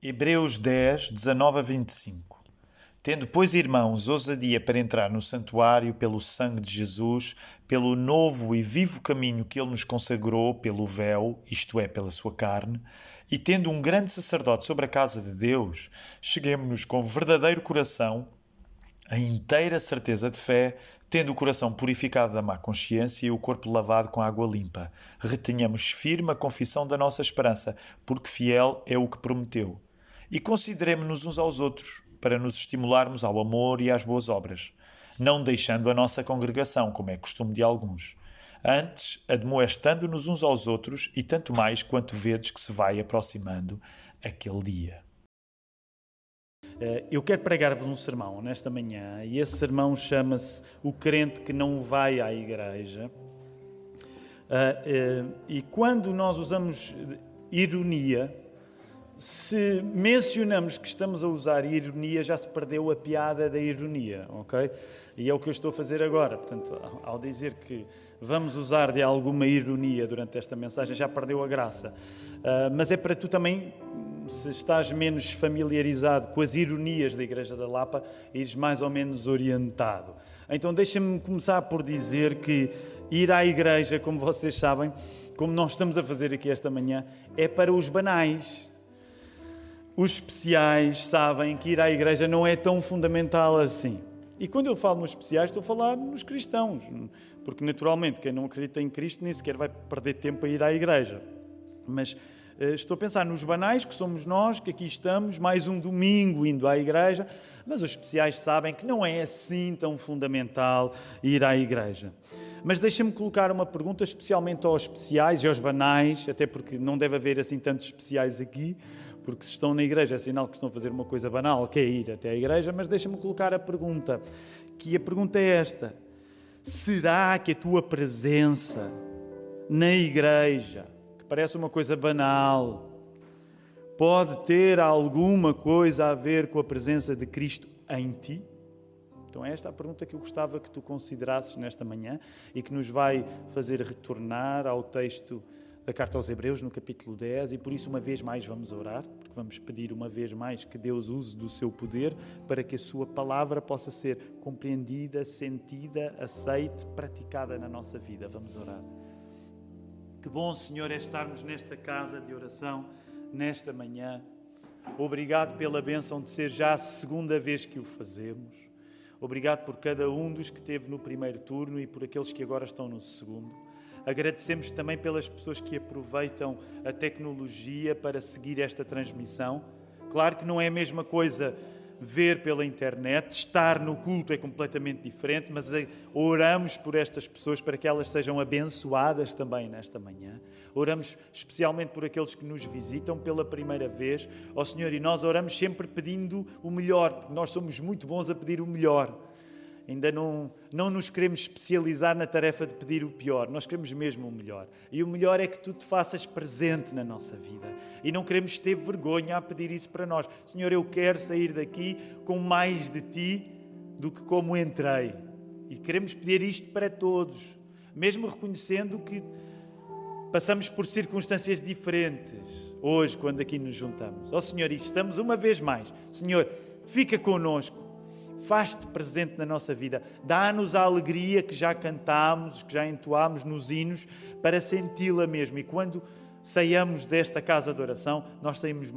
Hebreus 10, 19 a 25 Tendo, pois, irmãos, ousadia para entrar no santuário pelo sangue de Jesus, pelo novo e vivo caminho que ele nos consagrou pelo véu, isto é, pela sua carne, e tendo um grande sacerdote sobre a casa de Deus, cheguemos-nos com verdadeiro coração, a inteira certeza de fé, tendo o coração purificado da má consciência e o corpo lavado com água limpa. Retenhamos firme a confissão da nossa esperança, porque fiel é o que prometeu e consideremos-nos uns aos outros para nos estimularmos ao amor e às boas obras, não deixando a nossa congregação, como é costume de alguns. Antes, admoestando-nos uns aos outros, e tanto mais quanto vedes que se vai aproximando aquele dia. Eh, eu quero pregar-vos um sermão nesta manhã, e esse sermão chama-se O Crente que Não Vai à Igreja. Eh, eh, e quando nós usamos ironia, se mencionamos que estamos a usar ironia, já se perdeu a piada da ironia, ok? E é o que eu estou a fazer agora. Portanto, ao dizer que vamos usar de alguma ironia durante esta mensagem, já perdeu a graça. Uh, mas é para tu também, se estás menos familiarizado com as ironias da Igreja da Lapa, ires mais ou menos orientado. Então, deixa-me começar por dizer que ir à igreja, como vocês sabem, como nós estamos a fazer aqui esta manhã, é para os banais os especiais sabem que ir à igreja não é tão fundamental assim. E quando eu falo nos especiais, estou a falar nos cristãos, porque naturalmente quem não acredita em Cristo nem sequer vai perder tempo a ir à igreja. Mas eh, estou a pensar nos banais, que somos nós, que aqui estamos, mais um domingo indo à igreja, mas os especiais sabem que não é assim tão fundamental ir à igreja. Mas deixa-me colocar uma pergunta especialmente aos especiais e aos banais, até porque não deve haver assim tantos especiais aqui porque se estão na igreja é sinal que estão a fazer uma coisa banal, que é ir até a igreja, mas deixa-me colocar a pergunta, que a pergunta é esta: será que a tua presença na igreja, que parece uma coisa banal, pode ter alguma coisa a ver com a presença de Cristo em ti? Então, esta é a pergunta que eu gostava que tu considerasses nesta manhã e que nos vai fazer retornar ao texto da carta aos Hebreus, no capítulo 10, e por isso, uma vez mais, vamos orar, vamos pedir uma vez mais que Deus use do seu poder para que a sua palavra possa ser compreendida, sentida, aceite, praticada na nossa vida. Vamos orar. Que bom, Senhor, é estarmos nesta casa de oração, nesta manhã. Obrigado pela bênção de ser já a segunda vez que o fazemos. Obrigado por cada um dos que teve no primeiro turno e por aqueles que agora estão no segundo. Agradecemos também pelas pessoas que aproveitam a tecnologia para seguir esta transmissão. Claro que não é a mesma coisa ver pela internet, estar no culto é completamente diferente, mas oramos por estas pessoas para que elas sejam abençoadas também nesta manhã. Oramos especialmente por aqueles que nos visitam pela primeira vez. Ó oh, Senhor, e nós oramos sempre pedindo o melhor, porque nós somos muito bons a pedir o melhor. Ainda não, não nos queremos especializar na tarefa de pedir o pior, nós queremos mesmo o melhor. E o melhor é que tu te faças presente na nossa vida. E não queremos ter vergonha a pedir isso para nós. Senhor, eu quero sair daqui com mais de ti do que como entrei. E queremos pedir isto para todos, mesmo reconhecendo que passamos por circunstâncias diferentes hoje, quando aqui nos juntamos. Ó oh, Senhor, e estamos uma vez mais. Senhor, fica conosco faz-te presente na nossa vida, dá-nos a alegria que já cantámos, que já entoámos nos hinos, para senti-la mesmo. E quando saiamos desta casa de oração, nós saímos,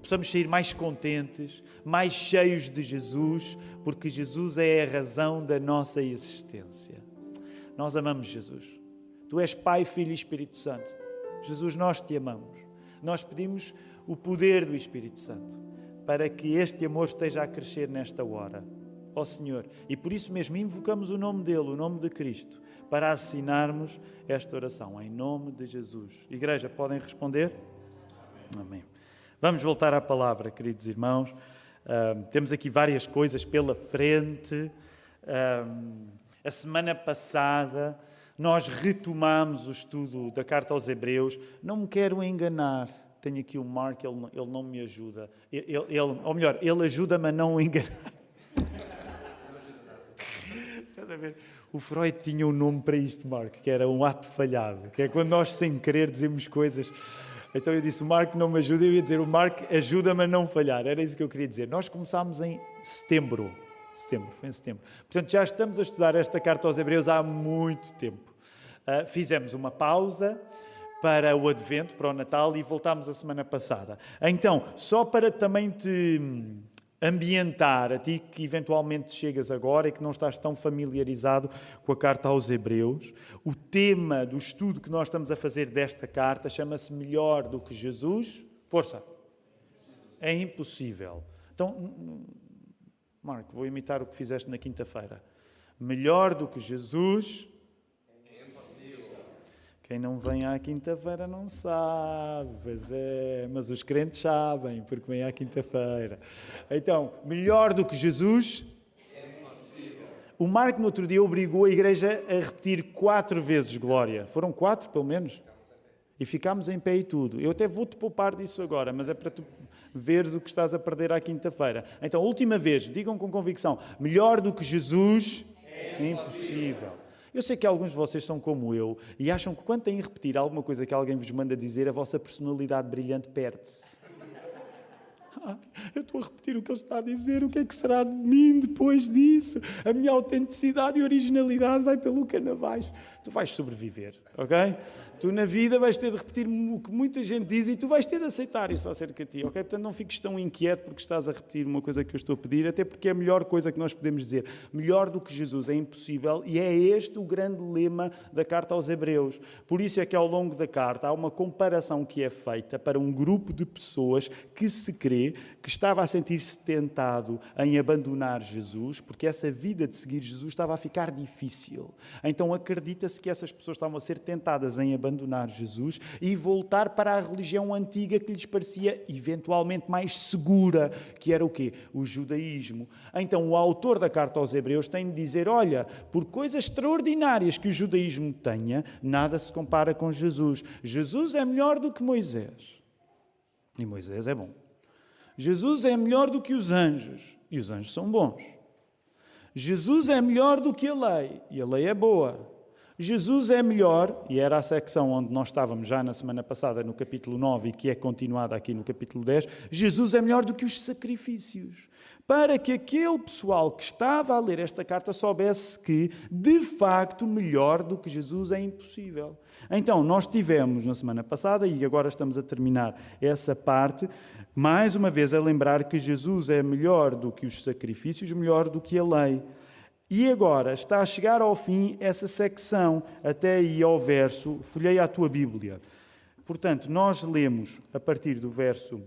possamos sair mais contentes, mais cheios de Jesus, porque Jesus é a razão da nossa existência. Nós amamos Jesus. Tu és Pai, Filho e Espírito Santo. Jesus, nós te amamos. Nós pedimos o poder do Espírito Santo para que este amor esteja a crescer nesta hora ó Senhor. E por isso mesmo invocamos o nome dele, o nome de Cristo, para assinarmos esta oração, em nome de Jesus. Igreja, podem responder? Amém. Vamos voltar à palavra, queridos irmãos. Uh, temos aqui várias coisas pela frente. Uh, a semana passada nós retomamos o estudo da carta aos Hebreus. Não me quero enganar. Tenho aqui o Mark, ele, ele não me ajuda. Ele, ele, ou melhor, ele ajuda-me a não enganar. A ver? O Freud tinha um nome para isto, Mark, que era um ato falhado, que é quando nós, sem querer, dizemos coisas Então eu disse: o Marco não me ajuda. Eu ia dizer: o Marco ajuda-me a não falhar. Era isso que eu queria dizer. Nós começámos em setembro. Setembro, foi em setembro. Portanto, já estamos a estudar esta carta aos Hebreus há muito tempo. Uh, fizemos uma pausa para o Advento, para o Natal e voltámos a semana passada. Então, só para também te ambientar a ti que eventualmente chegas agora e que não estás tão familiarizado com a carta aos Hebreus. O tema do estudo que nós estamos a fazer desta carta chama-se Melhor do que Jesus. Força! É impossível. Então, Marco, vou imitar o que fizeste na quinta-feira. Melhor do que Jesus quem não vem à quinta-feira não sabe, pois é, mas os crentes sabem, porque vêm à quinta-feira. Então, melhor do que Jesus? É o Marco no outro dia obrigou a igreja a repetir quatro vezes glória. Foram quatro, pelo menos? E ficámos em pé e tudo. Eu até vou-te poupar disso agora, mas é para tu veres o que estás a perder à quinta-feira. Então, última vez, digam com convicção: melhor do que Jesus? É impossível. Eu sei que alguns de vocês são como eu e acham que quando têm a repetir alguma coisa que alguém vos manda dizer, a vossa personalidade brilhante perde-se. eu estou a repetir o que ele está a dizer, o que é que será de mim depois disso? A minha autenticidade e originalidade vai pelo canavais. Tu vais sobreviver, ok? Tu na vida vais ter de repetir o que muita gente diz e tu vais ter de aceitar isso acerca de ti, ok? Portanto, não fiques tão inquieto porque estás a repetir uma coisa que eu estou a pedir, até porque é a melhor coisa que nós podemos dizer. Melhor do que Jesus é impossível e é este o grande lema da carta aos Hebreus. Por isso é que ao longo da carta há uma comparação que é feita para um grupo de pessoas que se crê que estava a sentir-se tentado em abandonar Jesus, porque essa vida de seguir Jesus estava a ficar difícil. Então acredita-se que essas pessoas estavam a ser tentadas em abandonar abandonar Jesus e voltar para a religião antiga que lhes parecia eventualmente mais segura, que era o quê? O judaísmo. Então o autor da carta aos Hebreus tem de dizer: olha, por coisas extraordinárias que o judaísmo tenha, nada se compara com Jesus. Jesus é melhor do que Moisés. E Moisés é bom. Jesus é melhor do que os anjos. E os anjos são bons. Jesus é melhor do que a lei. E a lei é boa. Jesus é melhor, e era a secção onde nós estávamos já na semana passada, no capítulo 9, e que é continuada aqui no capítulo 10. Jesus é melhor do que os sacrifícios. Para que aquele pessoal que estava a ler esta carta soubesse que, de facto, melhor do que Jesus é impossível. Então, nós tivemos na semana passada, e agora estamos a terminar essa parte, mais uma vez a lembrar que Jesus é melhor do que os sacrifícios, melhor do que a lei. E agora está a chegar ao fim essa secção, até aí ao verso, folhei a tua Bíblia. Portanto, nós lemos a partir do verso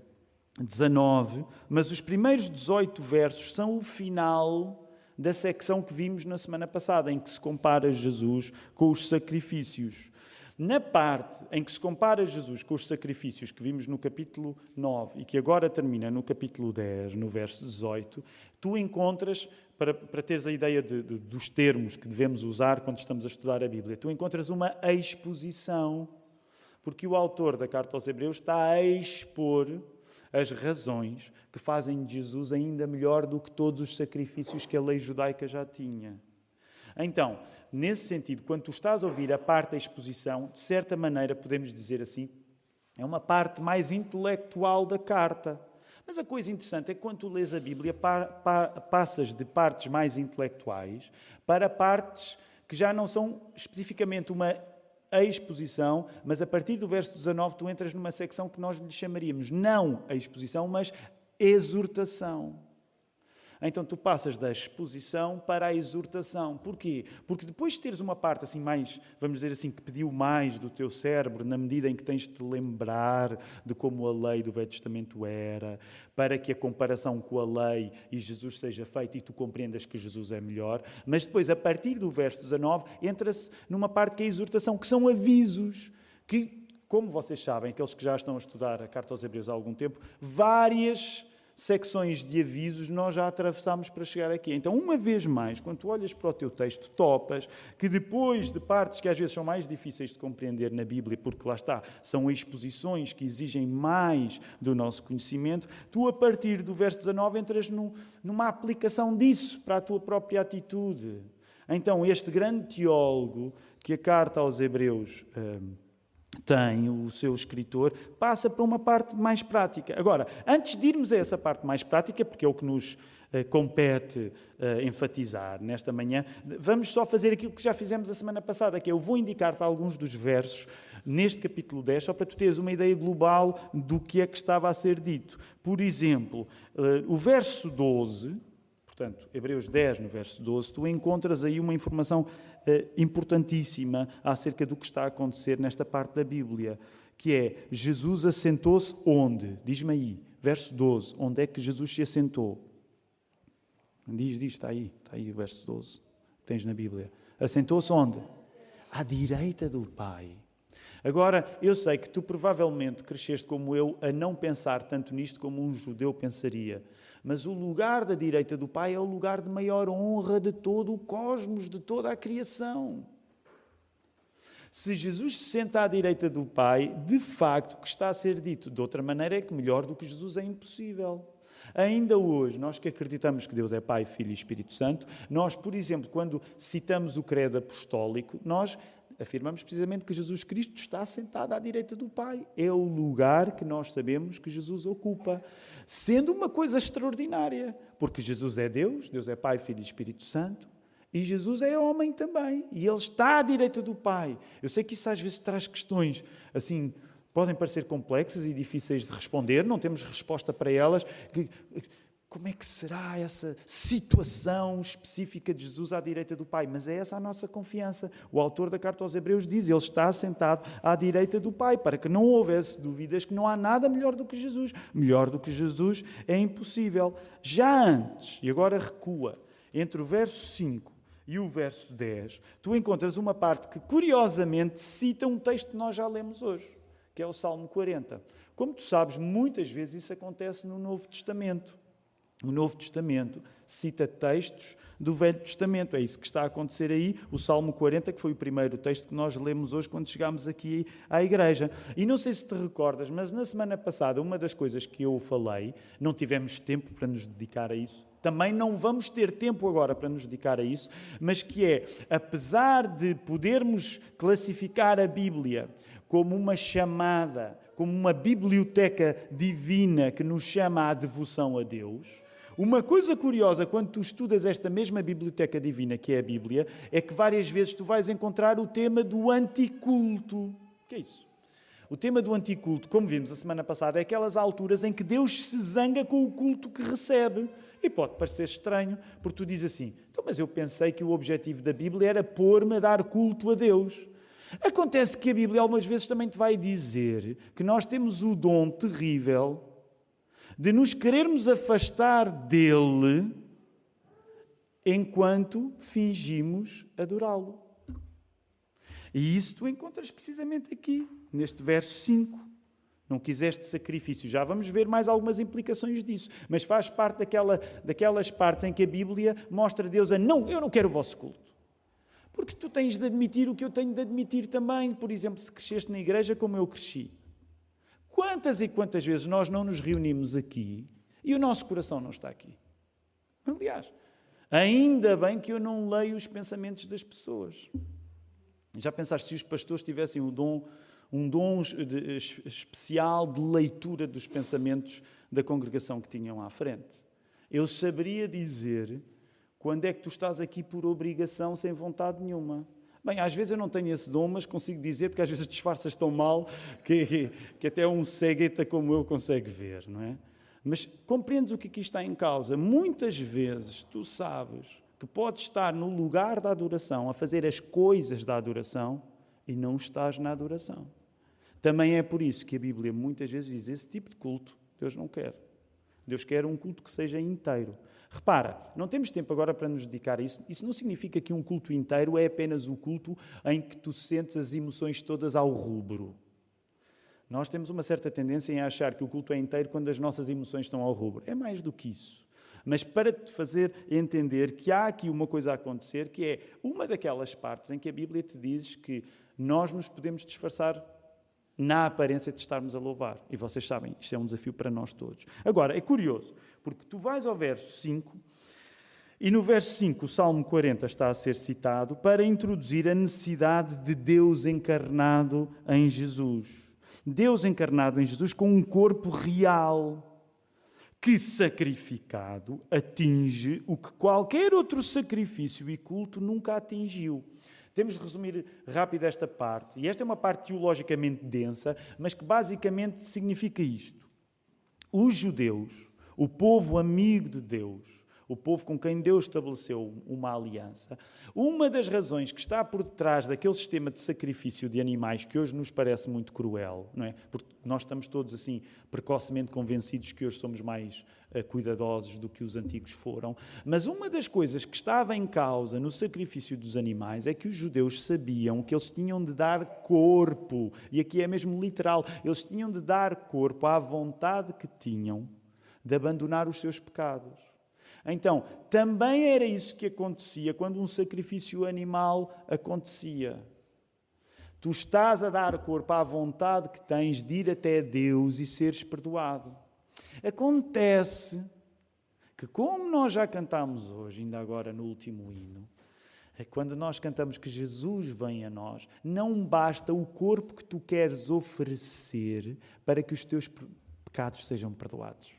19, mas os primeiros 18 versos são o final da secção que vimos na semana passada, em que se compara Jesus com os sacrifícios. Na parte em que se compara Jesus com os sacrifícios que vimos no capítulo 9 e que agora termina no capítulo 10, no verso 18, tu encontras para, para teres a ideia de, de, dos termos que devemos usar quando estamos a estudar a Bíblia. Tu encontras uma exposição, porque o autor da carta aos Hebreus está a expor as razões que fazem de Jesus ainda melhor do que todos os sacrifícios que a lei judaica já tinha. Então, nesse sentido, quando tu estás a ouvir a parte da exposição, de certa maneira podemos dizer assim, é uma parte mais intelectual da carta. Mas a coisa interessante é que quando tu lês a Bíblia, pa, pa, passas de partes mais intelectuais para partes que já não são especificamente uma exposição, mas a partir do verso 19 tu entras numa secção que nós lhe chamaríamos não a exposição, mas exortação. Então tu passas da exposição para a exortação. Porquê? Porque depois de teres uma parte assim mais, vamos dizer assim, que pediu mais do teu cérebro, na medida em que tens de te lembrar de como a lei do Velho Testamento era, para que a comparação com a lei e Jesus seja feita e tu compreendas que Jesus é melhor, mas depois, a partir do verso 19, entra-se numa parte que é a exortação, que são avisos, que, como vocês sabem, aqueles que já estão a estudar a Carta aos Hebreus há algum tempo, várias secções de avisos nós já atravessámos para chegar aqui. Então, uma vez mais, quando tu olhas para o teu texto, topas que depois de partes que às vezes são mais difíceis de compreender na Bíblia, porque lá está, são exposições que exigem mais do nosso conhecimento, tu a partir do verso 19 entras no, numa aplicação disso para a tua própria atitude. Então, este grande teólogo que a carta aos Hebreus. Hum, tem o seu escritor, passa para uma parte mais prática. Agora, antes de irmos a essa parte mais prática, porque é o que nos uh, compete uh, enfatizar nesta manhã, vamos só fazer aquilo que já fizemos a semana passada, que é eu vou indicar-te alguns dos versos neste capítulo 10, só para tu teres uma ideia global do que é que estava a ser dito. Por exemplo, uh, o verso 12, portanto, Hebreus 10, no verso 12, tu encontras aí uma informação eh, importantíssima acerca do que está a acontecer nesta parte da Bíblia, que é Jesus assentou-se onde? Diz-me aí, verso 12, onde é que Jesus se assentou? Diz, diz, está aí, está aí o verso 12, tens na Bíblia. Assentou-se onde? À direita do Pai. Agora, eu sei que tu provavelmente cresceste como eu a não pensar tanto nisto como um judeu pensaria. Mas o lugar da direita do Pai é o lugar de maior honra de todo o cosmos, de toda a criação. Se Jesus se senta à direita do Pai, de facto, o que está a ser dito de outra maneira é que melhor do que Jesus é impossível. Ainda hoje, nós que acreditamos que Deus é Pai, Filho e Espírito Santo, nós, por exemplo, quando citamos o credo apostólico, nós afirmamos precisamente que Jesus Cristo está sentado à direita do Pai. É o lugar que nós sabemos que Jesus ocupa, sendo uma coisa extraordinária, porque Jesus é Deus, Deus é Pai, Filho e Espírito Santo, e Jesus é homem também, e ele está à direita do Pai. Eu sei que isso às vezes traz questões assim, podem parecer complexas e difíceis de responder, não temos resposta para elas. Como é que será essa situação específica de Jesus à direita do Pai? Mas é essa a nossa confiança. O autor da carta aos Hebreus diz: Ele está sentado à direita do Pai, para que não houvesse dúvidas que não há nada melhor do que Jesus. Melhor do que Jesus é impossível. Já antes, e agora recua, entre o verso 5 e o verso 10, tu encontras uma parte que curiosamente cita um texto que nós já lemos hoje, que é o Salmo 40. Como tu sabes, muitas vezes isso acontece no Novo Testamento. O Novo Testamento cita textos do Velho Testamento. É isso que está a acontecer aí. O Salmo 40, que foi o primeiro texto que nós lemos hoje quando chegámos aqui à igreja. E não sei se te recordas, mas na semana passada, uma das coisas que eu falei, não tivemos tempo para nos dedicar a isso. Também não vamos ter tempo agora para nos dedicar a isso, mas que é, apesar de podermos classificar a Bíblia como uma chamada, como uma biblioteca divina que nos chama à devoção a Deus, uma coisa curiosa quando tu estudas esta mesma biblioteca divina que é a Bíblia é que várias vezes tu vais encontrar o tema do anticulto. O que é isso? O tema do anticulto, como vimos a semana passada, é aquelas alturas em que Deus se zanga com o culto que recebe. E pode parecer estranho, porque tu dizes assim: então, mas eu pensei que o objetivo da Bíblia era pôr-me a dar culto a Deus. Acontece que a Bíblia algumas vezes também te vai dizer que nós temos o dom terrível de nos querermos afastar dele enquanto fingimos adorá-lo. E isso tu encontras precisamente aqui, neste verso 5. Não quiseste sacrifício. Já vamos ver mais algumas implicações disso. Mas faz parte daquela, daquelas partes em que a Bíblia mostra a Deus a não, eu não quero o vosso culto. Porque tu tens de admitir o que eu tenho de admitir também. Por exemplo, se cresceste na igreja como eu cresci. Quantas e quantas vezes nós não nos reunimos aqui e o nosso coração não está aqui? Aliás, ainda bem que eu não leio os pensamentos das pessoas. Já pensaste se os pastores tivessem um dom, um dom de, especial de leitura dos pensamentos da congregação que tinham à frente? Eu saberia dizer quando é que tu estás aqui por obrigação, sem vontade nenhuma. Bem, às vezes eu não tenho esse dom, mas consigo dizer, porque às vezes disfarças tão mal que, que, até um cegueta como eu consegue ver, não é? Mas compreendes o que aqui está em causa? Muitas vezes tu sabes que podes estar no lugar da adoração, a fazer as coisas da adoração, e não estás na adoração. Também é por isso que a Bíblia muitas vezes diz: esse tipo de culto Deus não quer. Deus quer um culto que seja inteiro. Repara, não temos tempo agora para nos dedicar a isso. Isso não significa que um culto inteiro é apenas o culto em que tu sentes as emoções todas ao rubro. Nós temos uma certa tendência em achar que o culto é inteiro quando as nossas emoções estão ao rubro. É mais do que isso. Mas para te fazer entender que há aqui uma coisa a acontecer, que é uma daquelas partes em que a Bíblia te diz que nós nos podemos disfarçar na aparência de estarmos a louvar. E vocês sabem, isto é um desafio para nós todos. Agora, é curioso, porque tu vais ao verso 5 E no verso 5, o Salmo 40 está a ser citado para introduzir a necessidade de Deus encarnado em Jesus. Deus encarnado em Jesus com um corpo real, que sacrificado atinge o que qualquer outro sacrifício e culto nunca atingiu. Temos de resumir rápido esta parte, e esta é uma parte teologicamente densa, mas que basicamente significa isto. Os judeus, o povo amigo de Deus, o povo com quem Deus estabeleceu uma aliança, uma das razões que está por detrás daquele sistema de sacrifício de animais que hoje nos parece muito cruel, não é? Porque nós estamos todos assim precocemente convencidos que hoje somos mais uh, cuidadosos do que os antigos foram, mas uma das coisas que estava em causa no sacrifício dos animais é que os judeus sabiam que eles tinham de dar corpo, e aqui é mesmo literal, eles tinham de dar corpo à vontade que tinham de abandonar os seus pecados. Então, também era isso que acontecia quando um sacrifício animal acontecia. Tu estás a dar corpo à vontade que tens de ir até Deus e seres perdoado. Acontece que, como nós já cantámos hoje, ainda agora no último hino, é quando nós cantamos que Jesus vem a nós, não basta o corpo que tu queres oferecer para que os teus pecados sejam perdoados.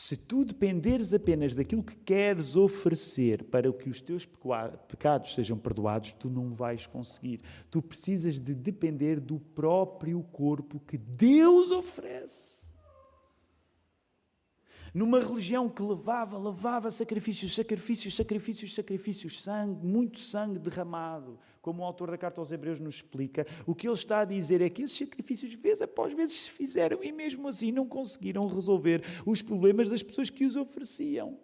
Se tu dependeres apenas daquilo que queres oferecer para que os teus pecados sejam perdoados, tu não vais conseguir. Tu precisas de depender do próprio corpo que Deus oferece numa religião que levava, levava sacrifícios, sacrifícios, sacrifícios, sacrifícios, sangue, muito sangue derramado, como o autor da carta aos Hebreus nos explica, o que ele está a dizer é que esses sacrifícios, vez após vez, se fizeram e mesmo assim não conseguiram resolver os problemas das pessoas que os ofereciam.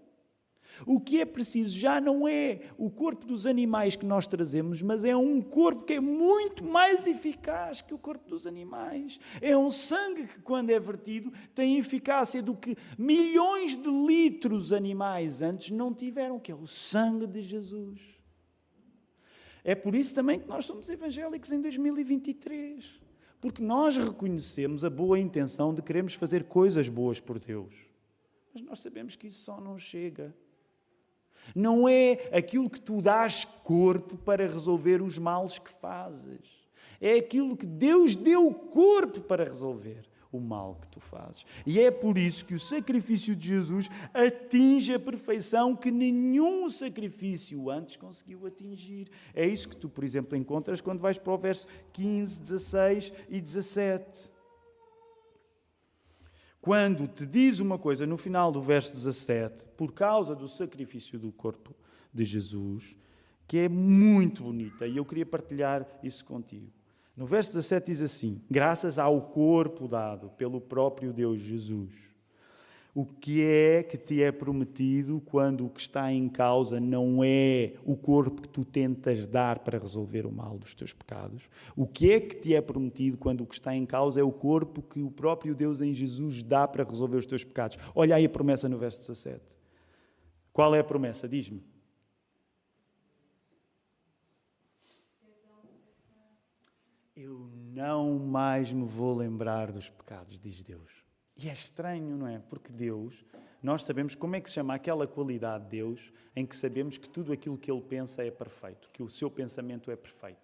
O que é preciso já não é o corpo dos animais que nós trazemos, mas é um corpo que é muito mais eficaz que o corpo dos animais. É um sangue que, quando é vertido, tem eficácia do que milhões de litros animais antes não tiveram, que é o sangue de Jesus. É por isso também que nós somos evangélicos em 2023. Porque nós reconhecemos a boa intenção de queremos fazer coisas boas por Deus. Mas nós sabemos que isso só não chega. Não é aquilo que tu dás corpo para resolver os males que fazes. É aquilo que Deus deu corpo para resolver o mal que tu fazes. E é por isso que o sacrifício de Jesus atinge a perfeição que nenhum sacrifício antes conseguiu atingir. É isso que tu, por exemplo, encontras quando vais para o verso 15, 16 e 17 quando te diz uma coisa no final do verso 17, por causa do sacrifício do corpo de Jesus, que é muito bonita, e eu queria partilhar isso contigo. No verso 17 diz assim: Graças ao corpo dado pelo próprio Deus Jesus o que é que te é prometido quando o que está em causa não é o corpo que tu tentas dar para resolver o mal dos teus pecados? O que é que te é prometido quando o que está em causa é o corpo que o próprio Deus em Jesus dá para resolver os teus pecados? Olha aí a promessa no verso 17. Qual é a promessa? Diz-me. Eu não mais me vou lembrar dos pecados, diz Deus. E é estranho, não é? Porque Deus, nós sabemos como é que se chama aquela qualidade de Deus em que sabemos que tudo aquilo que Ele pensa é perfeito, que o seu pensamento é perfeito.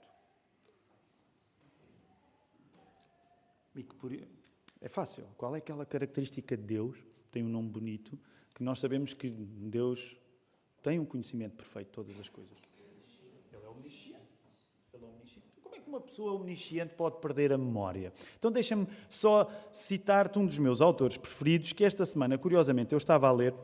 E que por... É fácil. Qual é aquela característica de Deus, tem um nome bonito, que nós sabemos que Deus tem um conhecimento perfeito de todas as coisas? Ele é omnisciente uma pessoa omnisciente pode perder a memória? Então deixa-me só citar-te um dos meus autores preferidos, que esta semana, curiosamente, eu estava a ler.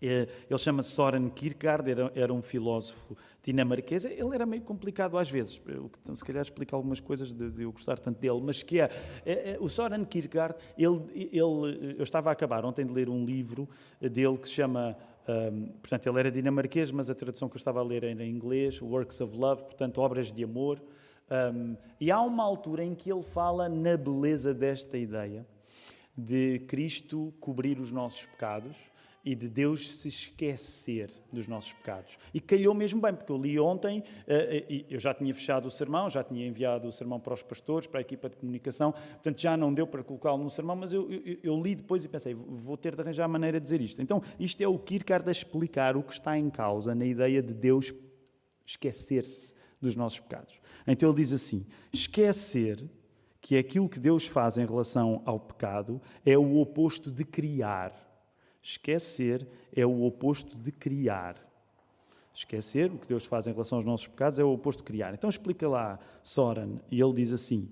Eh, ele chama-se Soren Kierkegaard, era, um filósofo dinamarquês. Ele era meio complicado às vezes, eu, se calhar explicar algumas coisas de, eu gostar tanto dele, mas que é, é, é o Soren Kierkegaard, ele, ele, eu estava a acabar ontem de ler um livro dele que se chama um, portanto, ele era dinamarquês, mas a tradução que eu estava a ler era em inglês, Works of Love, portanto, obras de amor. Um, e há uma altura em que ele fala na beleza desta ideia de Cristo cobrir os nossos pecados e de Deus se esquecer dos nossos pecados. E calhou mesmo bem, porque eu li ontem, uh, eu já tinha fechado o sermão, já tinha enviado o sermão para os pastores, para a equipa de comunicação, portanto já não deu para colocá-lo no sermão, mas eu, eu, eu, li depois e pensei, vou ter de arranjar a maneira de dizer isto. Então, isto é o Kierkegaard a explicar o que está em causa na ideia de Deus esquecer-se dos nossos pecados. Então ele diz assim: esquecer que aquilo que Deus faz em relação ao pecado é o oposto de criar. Esquecer é o oposto de criar. Esquecer, o que Deus faz em relação aos nossos pecados, é o oposto de criar. Então explica lá Soren, e ele diz assim: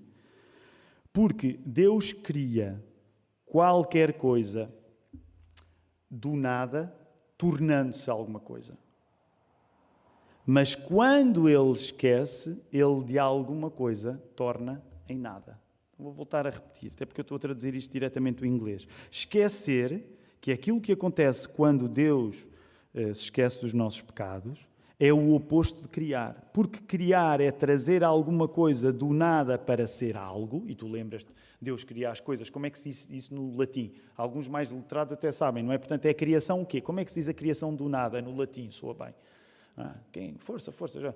Porque Deus cria qualquer coisa do nada, tornando-se alguma coisa. Mas quando ele esquece, ele de alguma coisa torna em nada. Vou voltar a repetir, até porque eu estou a traduzir isto diretamente do inglês. Esquecer que aquilo que acontece quando Deus eh, se esquece dos nossos pecados é o oposto de criar. Porque criar é trazer alguma coisa do nada para ser algo, e tu lembras-te, Deus cria as coisas, como é que se diz isso no latim? Alguns mais letrados até sabem, não é? Portanto, é a criação o quê? Como é que se diz a criação do nada no latim? Soa bem. Ah, quem? Força, força, já.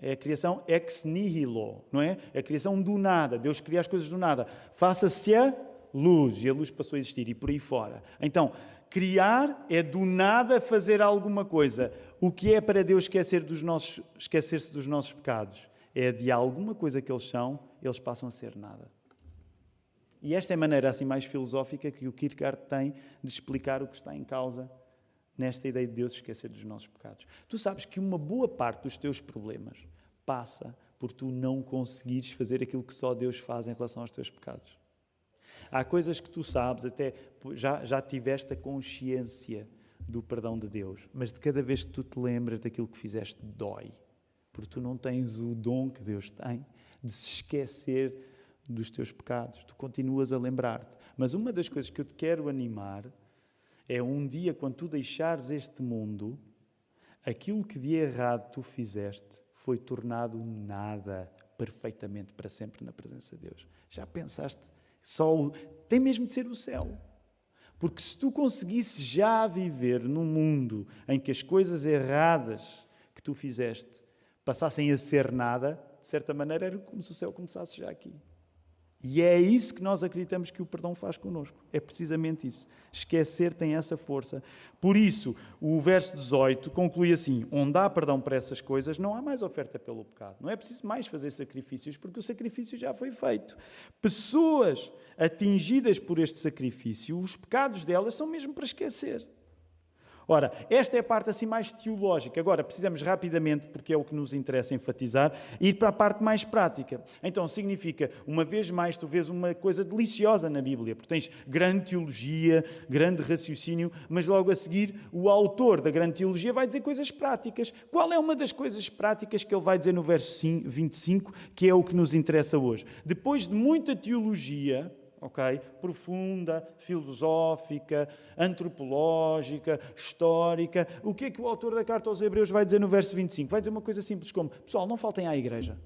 É a criação ex nihilo, não é? É a criação do nada. Deus cria as coisas do nada. Faça-se a luz, e a luz passou a existir, e por aí fora. Então, criar é do nada fazer alguma coisa. O que é para Deus esquecer dos nossos, esquecer-se dos nossos pecados? É de alguma coisa que eles são, eles passam a ser nada. E esta é a maneira assim mais filosófica que o Kierkegaard tem de explicar o que está em causa nesta ideia de Deus esquecer dos nossos pecados. Tu sabes que uma boa parte dos teus problemas passa por tu não conseguires fazer aquilo que só Deus faz em relação aos teus pecados. Há coisas que tu sabes, até já, já tiveste a consciência do perdão de Deus, mas de cada vez que tu te lembras daquilo que fizeste, dói. Porque tu não tens o dom que Deus tem de se esquecer dos teus pecados. Tu continuas a lembrar-te. Mas uma das coisas que eu te quero animar é um dia, quando tu deixares este mundo, aquilo que de errado tu fizeste foi tornado nada perfeitamente para sempre na presença de Deus. Já pensaste só o... tem mesmo de ser o céu. Porque se tu conseguisses já viver num mundo em que as coisas erradas que tu fizeste passassem a ser nada, de certa maneira era como se o céu começasse já aqui. E é isso que nós acreditamos que o perdão faz connosco. É precisamente isso. Esquecer tem essa força. Por isso, o verso 18 conclui assim: onde há perdão para essas coisas, não há mais oferta pelo pecado. Não é preciso mais fazer sacrifícios, porque o sacrifício já foi feito. Pessoas atingidas por este sacrifício, os pecados delas são mesmo para esquecer. Ora, esta é a parte assim mais teológica. Agora, precisamos rapidamente, porque é o que nos interessa enfatizar, ir para a parte mais prática. Então, significa, uma vez mais, tu vês uma coisa deliciosa na Bíblia, porque tens grande teologia, grande raciocínio, mas logo a seguir o autor da grande teologia vai dizer coisas práticas. Qual é uma das coisas práticas que ele vai dizer no verso 25, que é o que nos interessa hoje? Depois de muita teologia, ok? Profunda, filosófica, antropológica, histórica. O que é que o autor da carta aos Hebreus vai dizer no verso 25? Vai dizer uma coisa simples como: Pessoal, não faltem à igreja.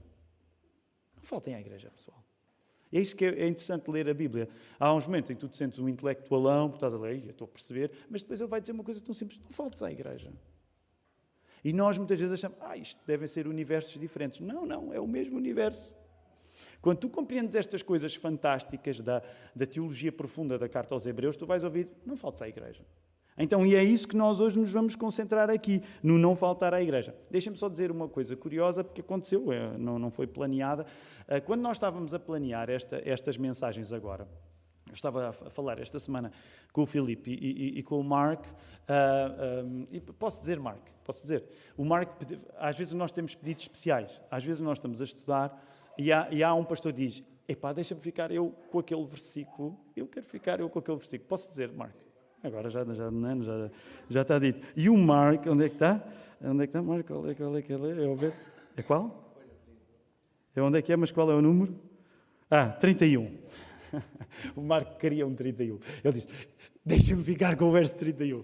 Não faltem à igreja, pessoal. É isso que é interessante ler a Bíblia. Há uns momentos em que tu te sentes um intelectualão, porque estás a ler, estou a perceber, mas depois ele vai dizer uma coisa tão simples: não faltes à igreja. E nós muitas vezes achamos, ah, isto devem ser universos diferentes. Não, não, é o mesmo universo. Quando tu compreendes estas coisas fantásticas da, da teologia profunda da carta aos Hebreus, tu vais ouvir: não faltes à igreja. Então, e é isso que nós hoje nos vamos concentrar aqui, no não faltar à igreja. Deixa-me só dizer uma coisa curiosa, porque aconteceu, é, não, não foi planeada. Ah, quando nós estávamos a planear esta, estas mensagens agora, eu estava a falar esta semana com o Filipe e, e, e, com o Mark, uh, ah, um, e posso dizer, Mark, posso dizer, o Mark, às vezes nós temos pedidos especiais, às vezes nós estamos a estudar e há, e há um pastor que diz: Epá, deixa-me ficar eu com aquele versículo. Eu quero ficar eu com aquele versículo. Posso dizer, Mark? Agora já, já, já, já está dito. E o Mark, onde é que está? Onde é que está, Mark? Qual é, qual é que é? Ver? é qual? É onde é que é, mas qual é o número? Ah, 31. o Marco queria um 31. Ele disse: Deixa-me ficar com o verso 31.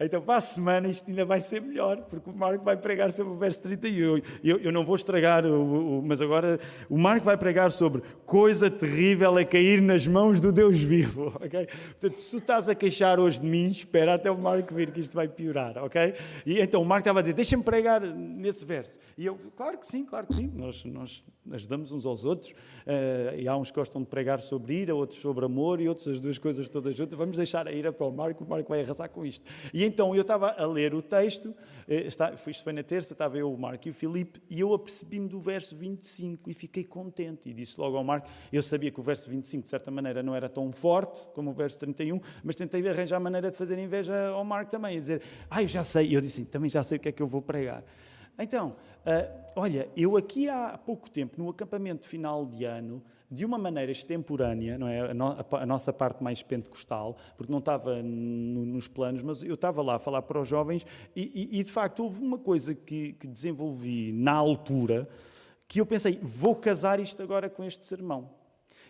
Então, para a semana, isto ainda vai ser melhor, porque o Marco vai pregar sobre o verso 31. Eu, eu não vou estragar, o, o, mas agora o Marco vai pregar sobre coisa terrível é cair nas mãos do Deus vivo. Okay? Portanto, se tu estás a queixar hoje de mim, espera até o Marco ver que isto vai piorar. ok? E então o Marco estava a dizer: deixa-me pregar nesse verso. E eu, claro que sim, claro que sim. Nós, nós ajudamos uns aos outros. Uh, e há uns que gostam de pregar sobre ira, outros sobre amor, e outros as duas coisas todas juntas. Vamos deixar a para o Marco, o Marco vai arrasar com isto. E então eu estava a ler o texto, eh, isto foi na terça, estava eu, o Marco e o Filipe, e eu apercebi-me do verso 25 e fiquei contente. E disse logo ao Marco, eu sabia que o verso 25, de certa maneira, não era tão forte como o verso 31, mas tentei arranjar a maneira de fazer inveja ao Marco também, e dizer, ah, eu já sei. E eu disse, também já sei o que é que eu vou pregar. Então, uh, olha, eu aqui há pouco tempo, no acampamento final de ano, de uma maneira extemporânea, não é? A, no, a, a nossa parte mais pentecostal, porque não estava no, nos planos, mas eu estava lá a falar para os jovens e, e, e de facto houve uma coisa que, que desenvolvi na altura que eu pensei, vou casar isto agora com este sermão,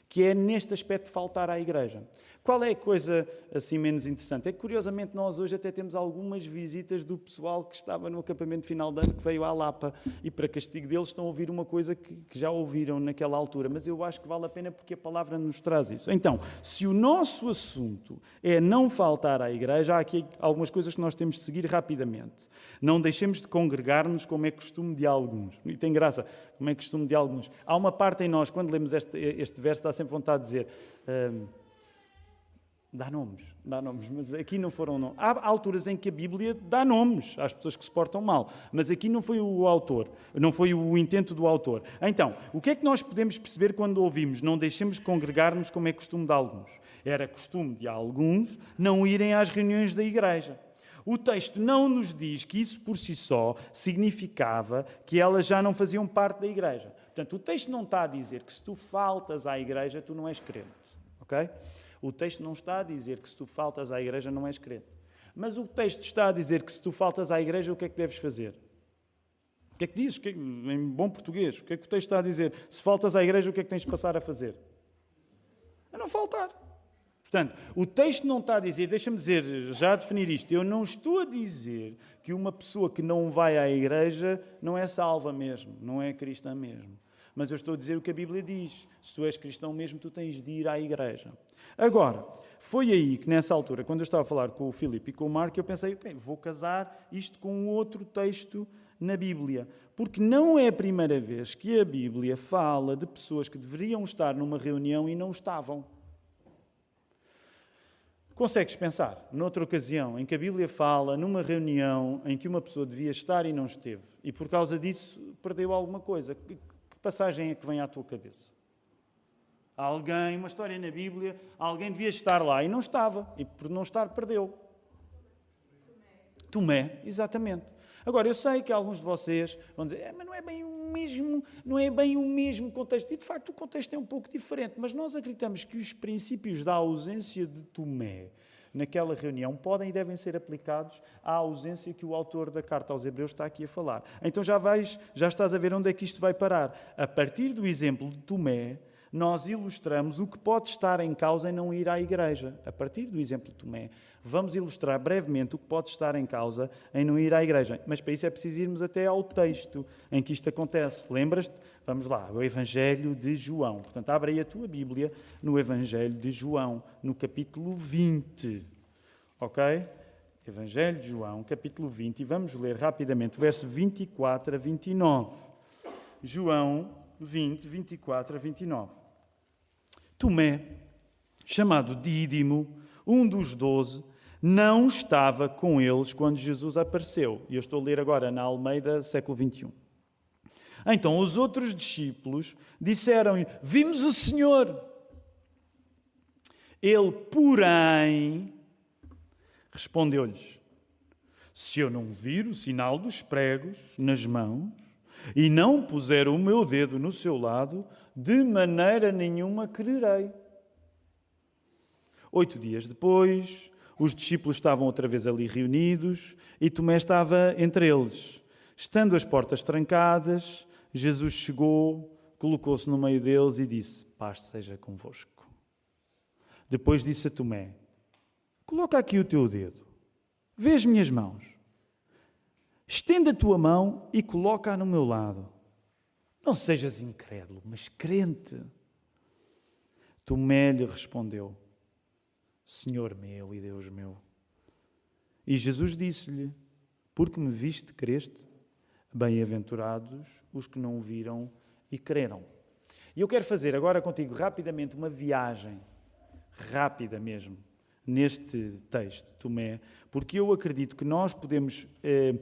que é neste aspecto de faltar à igreja. Qual é a coisa assim menos interessante? É que curiosamente nós hoje até temos algumas visitas do pessoal que estava no acampamento final de ano que veio à Lapa e para castigo deles estão a ouvir uma coisa que, que já ouviram naquela altura, mas eu acho que vale a pena porque a palavra nos traz isso. Então, se o nosso assunto é não faltar à igreja, há aqui algumas coisas que nós temos de seguir rapidamente. Não deixemos de congregar-nos como é costume de alguns. E tem graça, como é costume de alguns. Há uma parte em nós, quando lemos este, este verso, está sempre vontade de dizer. Hum, Dá nomes, dá nomes, mas aqui não foram nomes. Há alturas em que a Bíblia dá nomes às pessoas que se portam mal, mas aqui não foi o autor, não foi o intento do autor. Então, o que é que nós podemos perceber quando ouvimos não deixemos congregar-nos como é costume de alguns? Era costume de alguns não irem às reuniões da igreja. O texto não nos diz que isso por si só significava que elas já não faziam parte da igreja. Portanto, o texto não está a dizer que se tu faltas à igreja, tu não és crente. Ok? O texto não está a dizer que se tu faltas à igreja não és crente. Mas o texto está a dizer que se tu faltas à igreja, o que é que deves fazer? O que é que diz? É em bom português, o que é que o texto está a dizer? Se faltas à igreja, o que é que tens de passar a fazer? A não faltar. Portanto, o texto não está a dizer, deixa-me dizer, já definir isto, eu não estou a dizer que uma pessoa que não vai à igreja não é salva mesmo, não é cristã mesmo. Mas eu estou a dizer o que a Bíblia diz. Se tu és cristão mesmo, tu tens de ir à igreja. Agora, foi aí que nessa altura, quando eu estava a falar com o Filipe e com o Marco, eu pensei, ok, vou casar isto com outro texto na Bíblia. Porque não é a primeira vez que a Bíblia fala de pessoas que deveriam estar numa reunião e não estavam. Consegues pensar noutra ocasião em que a Bíblia fala numa reunião em que uma pessoa devia estar e não esteve, e por causa disso perdeu alguma coisa? passagem é que vem à tua cabeça? Alguém, uma história na Bíblia, alguém devia estar lá e não estava, e por não estar, perdeu. Tomé, exatamente. Agora, eu sei que alguns de vocês vão dizer, é, mas não é bem o mesmo, não é bem o mesmo contexto. E de facto o contexto é um pouco diferente, mas nós acreditamos que os princípios da ausência de Tomé naquela reunião podem e devem ser aplicados à ausência que o autor da carta aos Hebreus está aqui a falar. Então já vais, já estás a ver onde é que isto vai parar. A partir do exemplo de Tomé, nós ilustramos o que pode estar em causa em não ir à igreja. A partir do exemplo de Tomé, vamos ilustrar brevemente o que pode estar em causa em não ir à igreja. Mas para isso é preciso irmos até ao texto em que isto acontece. Lembras-te? Vamos lá, o Evangelho de João. Portanto, abre aí a tua Bíblia no Evangelho de João, no capítulo 20. Ok? Evangelho de João, capítulo 20, e vamos ler rapidamente, verso 24 a 29. João 20, 24 a 29. Tomé, chamado Dídimo, um dos doze, não estava com eles quando Jesus apareceu. E eu estou a ler agora na Almeida, século 21. Então os outros discípulos disseram-lhe: Vimos o Senhor. Ele, porém, respondeu-lhes: Se eu não vir o sinal dos pregos nas mãos e não puser o meu dedo no seu lado, de maneira nenhuma crerei. Oito dias depois, os discípulos estavam outra vez ali reunidos e Tomé estava entre eles. Estando as portas trancadas, Jesus chegou, colocou-se no meio deles e disse: Paz seja convosco. Depois disse a Tomé: Coloca aqui o teu dedo. Vê as minhas mãos. Estenda a tua mão e coloca-a no meu lado. Não sejas incrédulo, mas crente. Tomé lhe respondeu: Senhor meu e Deus meu. E Jesus disse-lhe: Porque me viste, creste? Bem-aventurados os que não viram e creram. E eu quero fazer agora contigo rapidamente uma viagem, rápida mesmo, neste texto, Tomé, porque eu acredito que nós podemos eh,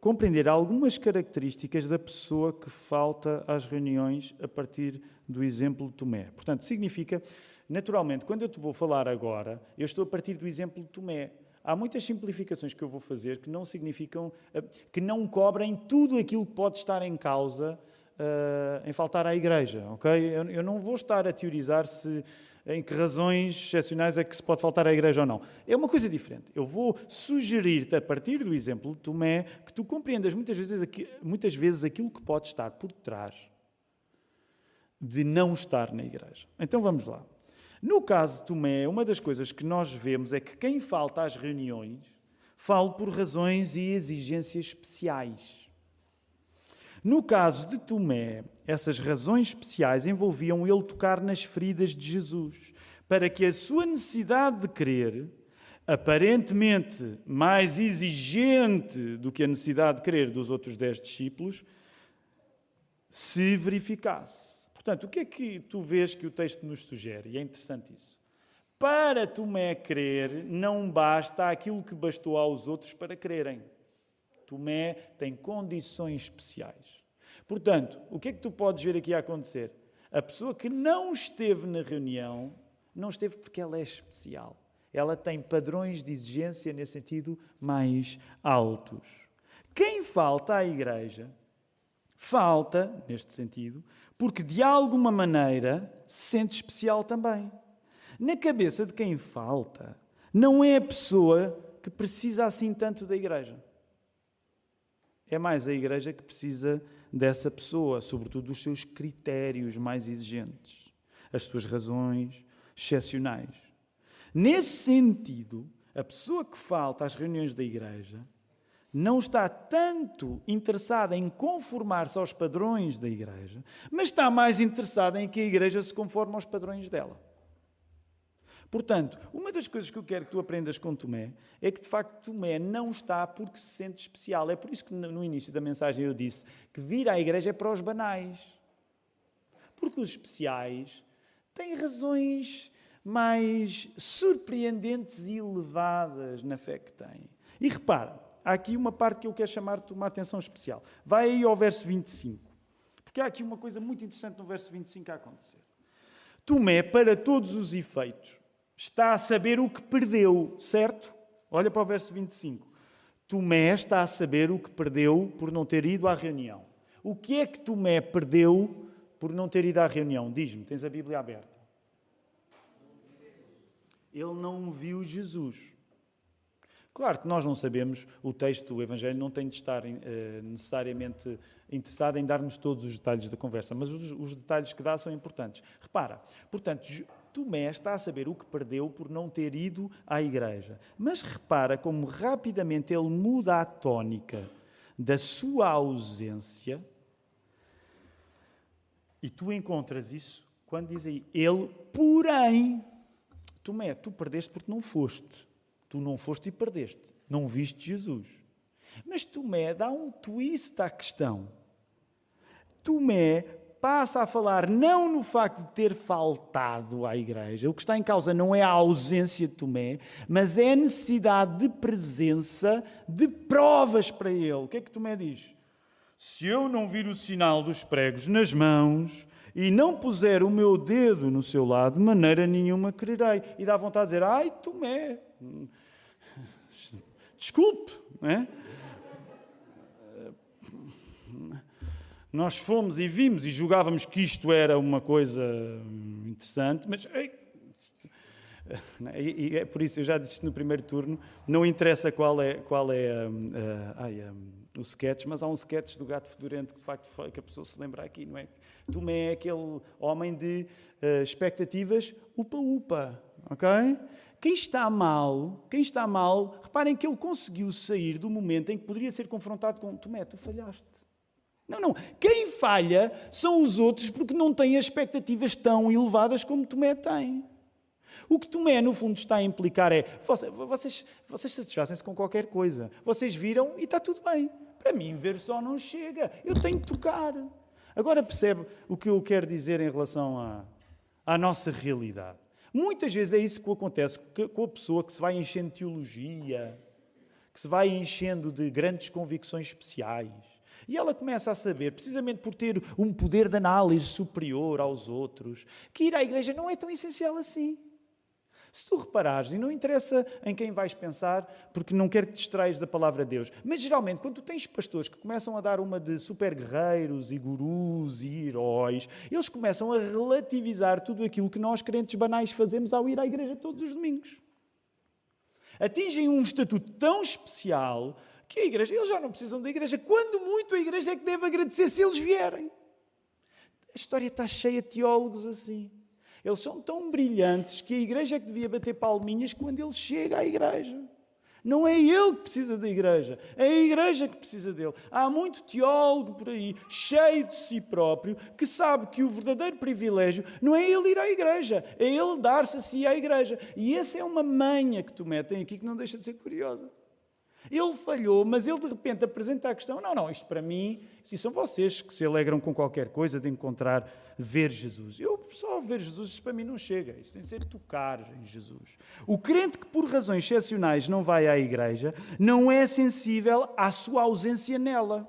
compreender algumas características da pessoa que falta às reuniões a partir do exemplo de Tomé. Portanto, significa, naturalmente, quando eu te vou falar agora, eu estou a partir do exemplo de Tomé. Há muitas simplificações que eu vou fazer que não significam, eh, que não cobrem tudo aquilo que pode estar em causa uh, em faltar à igreja, ok? Eu, eu não vou estar a teorizar se em que razões excepcionais é que se pode faltar à igreja ou não. É uma coisa diferente. Eu vou sugerir-te, a partir do exemplo de Tomé, que tu compreendas muitas vezes, muitas vezes aquilo que pode estar por trás de não estar na igreja. Então vamos lá. No caso de Tomé, uma das coisas que nós vemos é que quem falta às reuniões fala por razões e exigências especiais. No caso de Tomé, essas razões especiais envolviam ele tocar nas feridas de Jesus, para que a sua necessidade de crer, aparentemente mais exigente do que a necessidade de crer dos outros dez discípulos, se verificasse. Portanto, o que é que tu vês que o texto nos sugere? E é interessante isso. Para Tomé crer, não basta aquilo que bastou aos outros para crerem. Tomé tem condições especiais. Portanto, o que é que tu podes ver aqui a acontecer? A pessoa que não esteve na reunião, não esteve porque ela é especial. Ela tem padrões de exigência nesse sentido mais altos. Quem falta à igreja, falta, neste sentido, porque de alguma maneira se sente especial também. Na cabeça de quem falta, não é a pessoa que precisa assim tanto da igreja. É mais a igreja que precisa dessa pessoa, sobretudo dos seus critérios mais exigentes, as suas razões excepcionais. Nesse sentido, a pessoa que falta às reuniões da igreja não está tanto interessada em conformar-se aos padrões da igreja, mas está mais interessada em que a igreja se conforme aos padrões dela. Portanto, uma das coisas que eu quero que tu aprendas com Tomé é que de facto Tomé não está porque se sente especial. É por isso que no início da mensagem eu disse que vir à igreja é para os banais. Porque os especiais têm razões mais surpreendentes e elevadas na fé que têm. E repara, há aqui uma parte que eu quero chamar-te uma atenção especial. Vai aí ao verso 25. Porque há aqui uma coisa muito interessante no verso 25 a acontecer. Tomé, para todos os efeitos, está a saber o que perdeu, certo? Olha para o verso 25. Tomé está a saber o que perdeu por não ter ido à reunião. O que é que Tomé perdeu por não ter ido à reunião? Diz-me, tens a Bíblia aberta. Ele não viu Jesus. Claro que nós não sabemos, o texto do Evangelho não tem de estar eh, necessariamente interessado em dar-nos todos os detalhes da conversa, mas os, os, detalhes que dá são importantes. Repara, portanto, Tomé está a saber o que perdeu por não ter ido à igreja. Mas repara como rapidamente ele muda a tónica da sua ausência. E tu encontras isso quando diz aí, ele, porém, Tomé, tu perdeste porque não foste. Tu não foste e perdeste. Não viste Jesus. Mas Tomé dá um twist à questão. Tomé passa a falar não no facto de ter faltado à igreja, o que está em causa não é a ausência de Tomé, mas é a necessidade de presença de provas para ele. O que é que Tomé diz? Se eu não vir o sinal dos pregos nas mãos e não puser o meu dedo no seu lado, de maneira nenhuma crerei. E dá vontade de dizer: Ai, Tomé, desculpe, não é? Nós fomos e vimos e julgávamos que isto era uma coisa interessante, mas. E é por isso, eu já disse no primeiro turno, não interessa qual é, qual é um, uh, ai, um, o sketch, mas há um sketch do gato fedorento que de facto que a pessoa se lembra aqui, não é? Tomé é aquele homem de uh, expectativas upa-upa, ok? quem está mal, quem está mal, reparem que ele conseguiu sair do momento em que poderia ser confrontado com Tomé, tu falhaste. Não, não. Quem falha são os outros porque não têm expectativas tão elevadas como Tomé tem. O que Tomé, no fundo, está a implicar é: vocês, vocês satisfazem-se com qualquer coisa. Vocês viram e está tudo bem. Para mim, ver só não chega. Eu tenho que tocar. Agora percebe o que eu quero dizer em relação à, à nossa realidade. Muitas vezes é isso que acontece com a pessoa que se vai enchendo de teologia, que se vai enchendo de grandes convicções especiais. E ela começa a saber, precisamente por ter um poder de análise superior aos outros, que ir à igreja não é tão essencial assim. Se tu reparares, e não interessa em quem vais pensar, porque não quero que te distraires da palavra de Deus, mas geralmente quando tu tens pastores que começam a dar uma de super guerreiros e gurus e heróis, eles começam a relativizar tudo aquilo que nós crentes banais fazemos ao ir à igreja todos os domingos. Atingem um estatuto tão especial que a igreja, eles já não precisam da igreja. Quando muito a igreja é que deve agradecer se eles vierem. A história está cheia de teólogos assim. Eles são tão brilhantes que a igreja é que devia bater palminhas quando ele chega à igreja. Não é ele que precisa da igreja, é a igreja que precisa dele. Há muito teólogo por aí, cheio de si próprio, que sabe que o verdadeiro privilégio não é ele ir à igreja, é ele dar-se a si à igreja. E essa é uma manha que tu metem aqui que não deixa de ser curiosa. Ele falhou, mas ele de repente apresenta a questão: não, não, isto para mim, e são vocês que se alegram com qualquer coisa de encontrar, ver Jesus. Eu só ver Jesus, isso para mim não chega. Isto tem de ser tocar em Jesus. O crente que por razões excepcionais não vai à igreja não é sensível à sua ausência nela.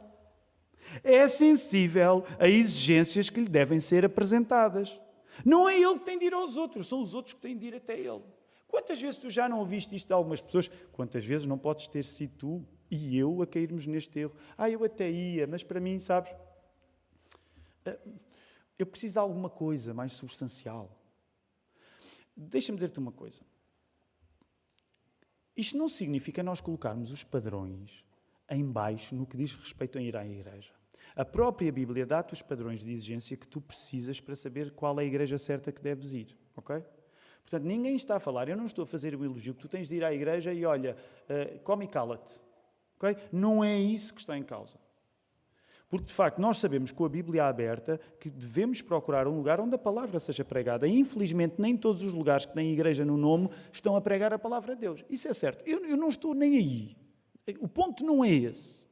É sensível a exigências que lhe devem ser apresentadas. Não é ele que tem de ir aos outros, são os outros que têm de ir até ele. Quantas vezes tu já não ouviste isto de algumas pessoas? Quantas vezes não podes ter sido tu e eu a cairmos neste erro? Ah, eu até ia, mas para mim, sabes? Eh, eu preciso de alguma coisa mais substancial. Deixa-me dizer-te uma coisa. Isto não significa nós colocarmos os padrões em baixo no que diz respeito a ir à igreja. A própria Bíblia dá-te os padrões de exigência que tu precisas para saber qual é a igreja certa que deves ir, ok? Portanto, ninguém está a falar, eu não estou a fazer o elogio que tu tens de ir à igreja e olha, uh, come e cala-te. Okay? Não é isso que está em causa. Porque, de facto, nós sabemos com a Bíblia aberta que devemos procurar um lugar onde a palavra seja pregada. E, infelizmente, nem todos os lugares que têm igreja no nome estão a pregar a palavra de Deus. Isso é certo. Eu, eu não estou nem aí. O ponto não é esse.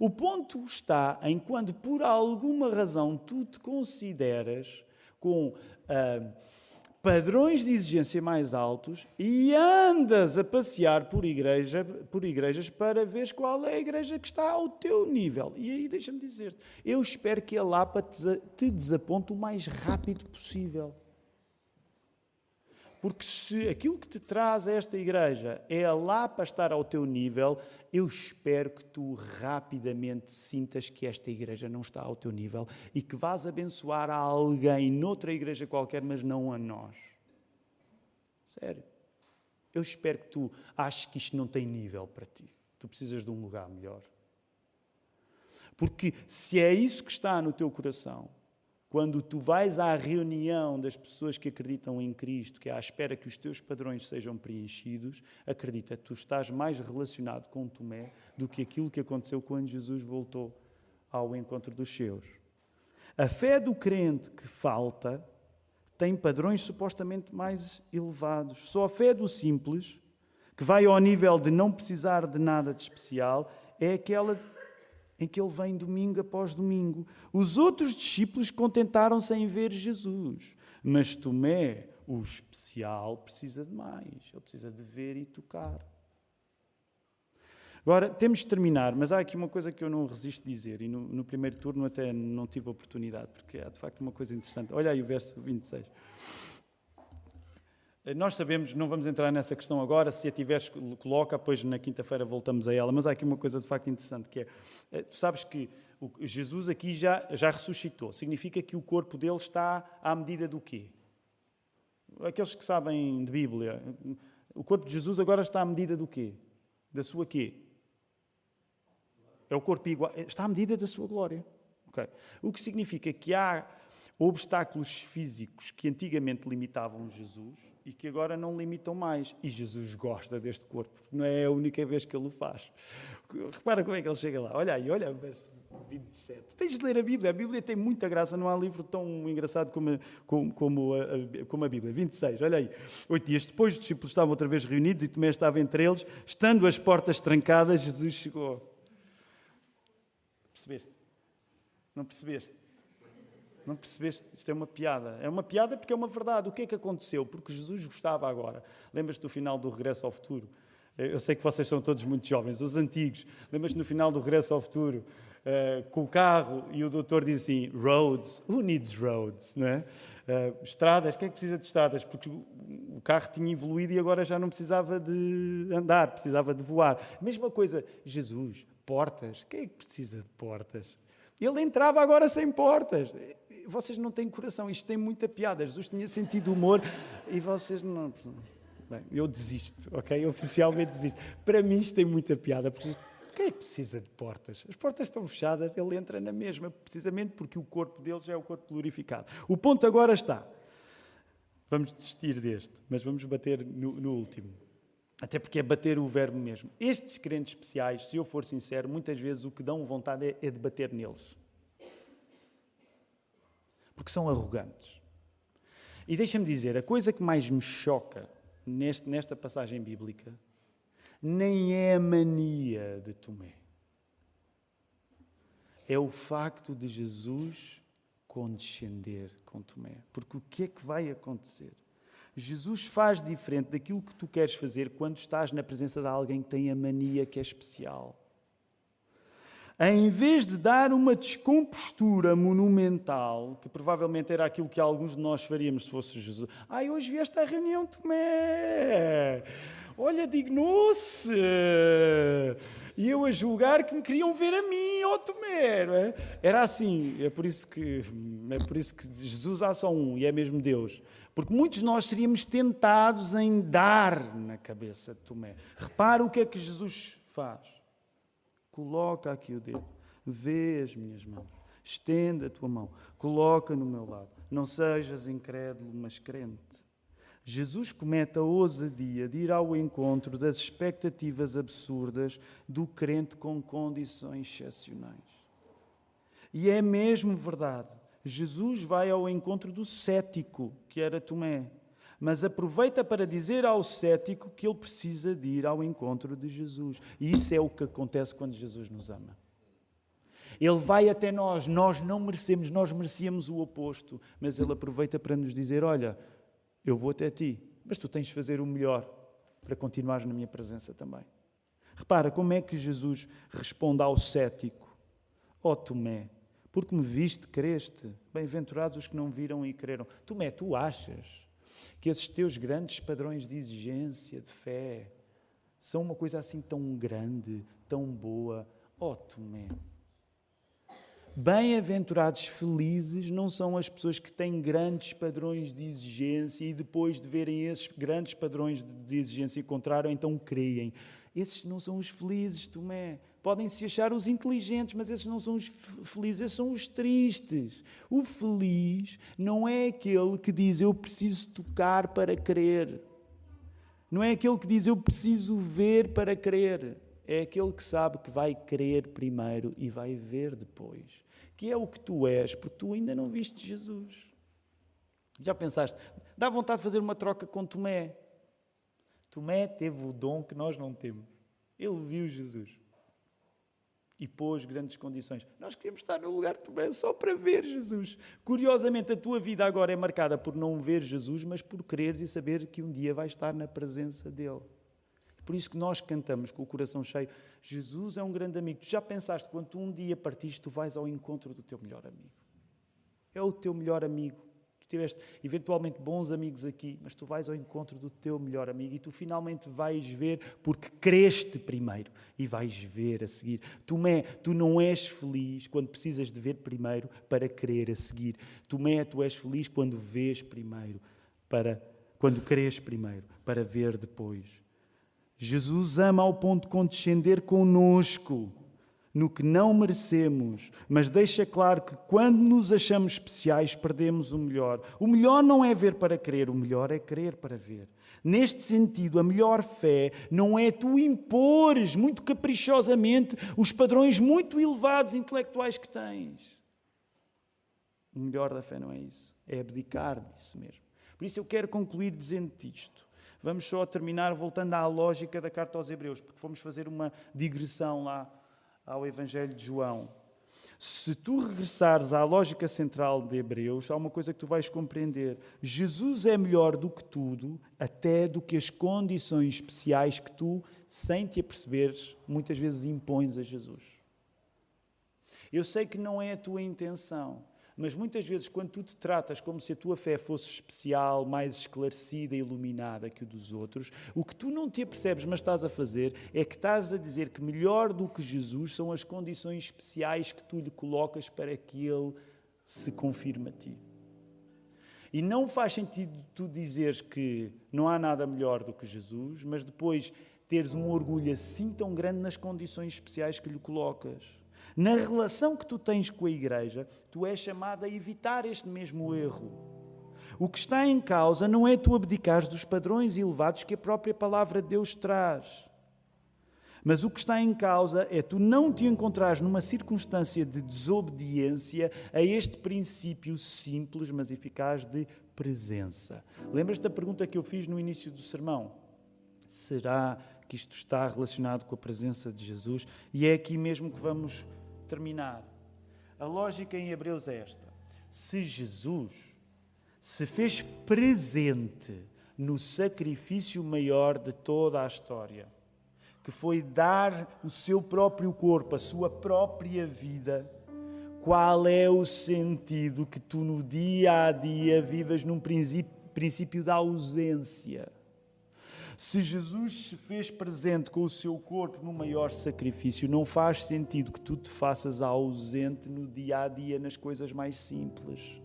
O ponto está em quando, por alguma razão, tu te consideras com. Uh, padrões de exigência mais altos e andas a passear por, igreja, por igrejas para ver qual é a igreja que está ao teu nível. E aí deixa-me dizer-te, eu espero que a Lapa te desaponte o mais rápido possível. Porque se aquilo que te traz a esta igreja é a lá para estar ao teu nível, eu espero que tu rapidamente sintas que esta igreja não está ao teu nível e que vás abençoar a alguém noutra igreja qualquer, mas não a nós. Sério. Eu espero que tu aches que isto não tem nível para ti. Tu precisas de um lugar melhor. Porque se é isso que está no teu coração, quando tu vais à reunião das pessoas que acreditam em Cristo, que é à espera que os teus padrões sejam preenchidos, acredita, tu estás mais relacionado com Tomé do que aquilo que aconteceu quando Jesus voltou ao encontro dos seus. A fé do crente que falta tem padrões supostamente mais elevados. Só a fé do simples, que vai ao nível de não precisar de nada de especial, é aquela em que ele vem domingo após domingo. Os outros discípulos contentaram-se em ver Jesus, mas Tomé, o especial, precisa de mais. Ele precisa de ver e tocar. Agora, temos de terminar, mas há aqui uma coisa que eu não resisto dizer, e no, no primeiro turno até não tive oportunidade, porque é de facto uma coisa interessante. Olha aí o verso 26. Nós sabemos, não vamos entrar nessa questão agora, se a tiveres, coloca, depois na quinta-feira voltamos a ela, mas há aqui uma coisa de facto interessante, que é, eh, tu sabes que Jesus aqui já, já ressuscitou, significa que o corpo dele está à medida do quê? Aqueles que sabem de Bíblia, o corpo de Jesus agora está à medida do quê? Da sua quê? É o corpo igual, está à medida da sua glória. Okay. O que significa que há obstáculos físicos que antigamente limitavam Jesus, e que agora não limitam mais. E Jesus gosta deste corpo, não é a única vez que ele o faz. Repara como é que ele chega lá. Olha aí, olha o verso 27. Tens de ler a Bíblia, a Bíblia tem muita graça, não há livro tão engraçado como, como, como, a, como a Bíblia. 26, olha aí. Oito dias depois, os discípulos estavam outra vez reunidos e Tomé estava entre eles. Estando as portas trancadas, Jesus chegou. Percebeste? Não percebeste? Não percebeste? Isto é uma piada. É uma piada porque é uma verdade. O que é que aconteceu? Porque Jesus gostava agora. Lembras-te do final do Regresso ao Futuro? Eu sei que vocês são todos muito jovens, os antigos. Lembras-te no final do Regresso ao Futuro, uh, com o carro e o doutor diz assim: Roads, who needs roads? Uh, estradas, quem é que precisa de estradas? Porque o carro tinha evoluído e agora já não precisava de andar, precisava de voar. Mesma coisa, Jesus, portas, quem é que precisa de portas? Ele entrava agora sem portas vocês não têm coração, isto tem muita piada. Jesus tinha sentido humor e vocês não. Bem, eu desisto, ok? Oficialmente desisto. Para mim isto tem muita piada, porque quem é que precisa de portas? As portas estão fechadas, ele entra na mesma, precisamente porque o corpo deles é o corpo glorificado. O ponto agora está. Vamos desistir deste, mas vamos bater no, no último. Até porque é bater o verbo mesmo. Estes crentes especiais, se eu for sincero, muitas vezes o que dão vontade é, é de bater neles porque são arrogantes. E deixa-me dizer, a coisa que mais me choca neste, nesta passagem bíblica nem é a mania de Tomé. É o facto de Jesus condescender com Tomé. Porque o que é que vai acontecer? Jesus faz diferente daquilo que tu queres fazer quando estás na presença de alguém que tem a mania que é especial em vez de dar uma descompostura monumental, que provavelmente era aquilo que alguns de nós faríamos se fosse Jesus. Ai, hoje vieste à reunião, Tomé. Olha, dignou-se. E eu a julgar que me queriam ver a mim, ó oh, Tomé. É? Era assim. É por, isso que, é por isso que Jesus há só um e é mesmo Deus. Porque muitos de nós seríamos tentados em dar na cabeça de Tomé. Repara o que é que Jesus faz. Coloca aqui o dedo. Vê as minhas mãos. Estenda a tua mão. Coloca no meu lado. Não sejas incrédulo, mas crente. Jesus comete a ousadia de ir ao encontro das expectativas absurdas do crente com condições excepcionais. E é mesmo verdade. Jesus vai ao encontro do cético, que era Tomé mas aproveita para dizer ao cético que ele precisa de ir ao encontro de Jesus. E isso é o que acontece quando Jesus nos ama. Ele vai até nós, nós não merecemos, nós merecíamos o oposto, mas ele aproveita para nos dizer: Olha, eu vou até ti, mas tu tens de fazer o melhor para continuares na minha presença também. Repara como é que Jesus responde ao cético: Ó oh, Tomé, porque me viste, creste. Bem-aventurados os que não viram e creram. Tomé, tu achas que esses teus grandes padrões de exigência, de fé, são uma coisa assim tão grande, tão boa. Ó oh, Tomé! Bem-aventurados, felizes, não são as pessoas que têm grandes padrões de exigência e depois de verem esses grandes padrões de exigência encontraram, então creem. Esses não são os felizes, Tomé. Podem se achar os inteligentes, mas esses não são os felizes, esses são os tristes. O feliz não é aquele que diz eu preciso tocar para crer. Não é aquele que diz eu preciso ver para crer. É aquele que sabe que vai crer primeiro e vai ver depois. Que é o que tu és, porque tu ainda não viste Jesus. Já pensaste? Dá vontade de fazer uma troca com Tomé. Tomé teve o dom que nós não temos. Ele viu Jesus e pôs grandes condições. Nós queríamos estar no lugar de Tomé só para ver Jesus. Curiosamente, a tua vida agora é marcada por não ver Jesus, mas por quereres e saber que um dia vais estar na presença dele. Por isso que nós cantamos com o coração cheio: Jesus é um grande amigo. Tu já pensaste quando tu um dia partiste, tu vais ao encontro do teu melhor amigo. É o teu melhor amigo. Tiveste eventualmente bons amigos aqui, mas tu vais ao encontro do teu melhor amigo e tu finalmente vais ver porque creste primeiro e vais ver a seguir. Tomé, tu não és feliz quando precisas de ver primeiro para crer a seguir. Tomé, tu és feliz quando vês primeiro para quando crês primeiro para ver depois. Jesus ama ao ponto de condescender conosco no que não merecemos, mas deixa claro que quando nos achamos especiais, perdemos o melhor. O melhor não é ver para crer, o melhor é crer para ver. Neste sentido, a melhor fé não é tu impores muito caprichosamente os padrões muito elevados intelectuais que tens. O melhor da fé não é isso, é abdicar disso mesmo. Por isso eu quero concluir dizendo-te isto. Vamos só terminar voltando à lógica da carta aos Hebreus, porque fomos fazer uma digressão lá ao Evangelho de João. Se tu regressares à lógica central de Hebreus, há uma coisa que tu vais compreender. Jesus é melhor do que tudo, até do que as condições especiais que tu, sem te aperceberes, muitas vezes impões a Jesus. Eu sei que não é a tua intenção. Mas muitas vezes, quando tu te tratas como se a tua fé fosse especial, mais esclarecida iluminada que o dos outros, o que tu não te apercebes, mas estás a fazer, é que estás a dizer que melhor do que Jesus são as condições especiais que tu lhe colocas para que ele se confirme a ti. E não faz sentido tu dizeres que não há nada melhor do que Jesus, mas depois teres um orgulho assim tão grande nas condições especiais que lhe colocas. Na relação que tu tens com a igreja, tu és chamado a evitar este mesmo erro. O que está em causa não é tu abdicares dos padrões elevados que a própria palavra de Deus traz. Mas o que está em causa é tu não te encontrares numa circunstância de desobediência a este princípio simples, mas eficaz de presença. Lembras da pergunta que eu fiz no início do sermão? Será que isto está relacionado com a presença de Jesus? E é aqui mesmo que vamos terminar. A lógica em Hebreus é esta: se Jesus se fez presente no sacrifício maior de toda a história, que foi dar o seu próprio corpo, a sua própria vida, qual é o sentido que tu no dia a dia vivas num princípio, princípio da ausência? Se Jesus se fez presente com o seu corpo no maior sacrifício, não faz sentido que tu te faças ausente no dia a dia nas coisas mais simples.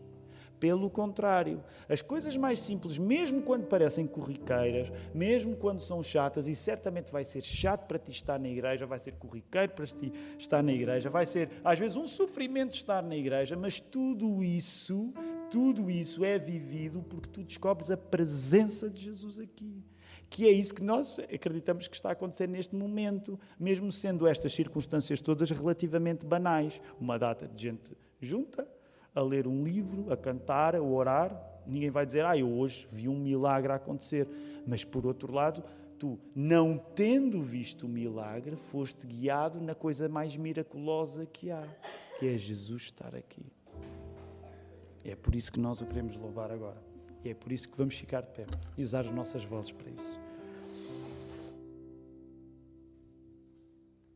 Pelo contrário, as coisas mais simples, mesmo quando parecem corriqueiras, mesmo quando são chatas, e certamente vai ser chato para ti estar na igreja, vai ser corriqueiro para ti estar na igreja, vai ser às vezes um sofrimento estar na igreja, mas tudo isso, tudo isso é vivido porque tu descobres a presença de Jesus aqui que é isso que nós acreditamos que está a acontecer neste momento, mesmo sendo estas circunstâncias todas relativamente banais. Uma data de gente junta, a ler um livro, a cantar, a orar. Ninguém vai dizer, ah, eu hoje vi um milagre acontecer. Mas, por outro lado, tu, não tendo visto o milagre, foste guiado na coisa mais miraculosa que há, que é Jesus estar aqui. É por isso que nós o queremos louvar agora. E é por isso que vamos ficar de pé e usar as nossas vozes para isso.